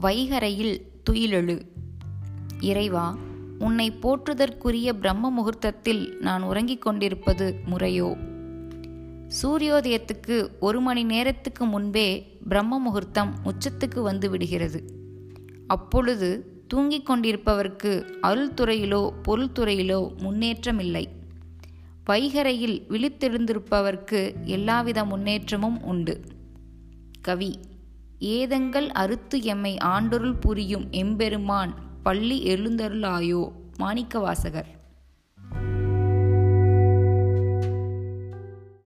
வைகரையில் துயிலெழு. இறைவா உன்னை போற்றுதற்குரிய பிரம்ம முகூர்த்தத்தில் நான் உறங்கிக் கொண்டிருப்பது முறையோ? சூரியோதயத்துக்கு ஒரு மணி நேரத்துக்கு முன்பே பிரம்ம முகூர்த்தம் உச்சத்துக்கு வந்து விடுகிறது. அப்பொழுது தூங்கிக் கொண்டிருப்பவர்க்கு அருள்துறையிலோ பொருள்துறையிலோ முன்னேற்றம் இல்லை. வைகரையில் விழித்தெழுந்திருப்பவர்க்கு எல்லாவித முன்னேற்றமும் உண்டு. கவி ஏதங்கள் அறுத்து எம்மை ஆண்டொருள் புரியும் எம்பெருமான் பள்ளி எழுந்தருளாயோ? மாணிக்கவாசகர்.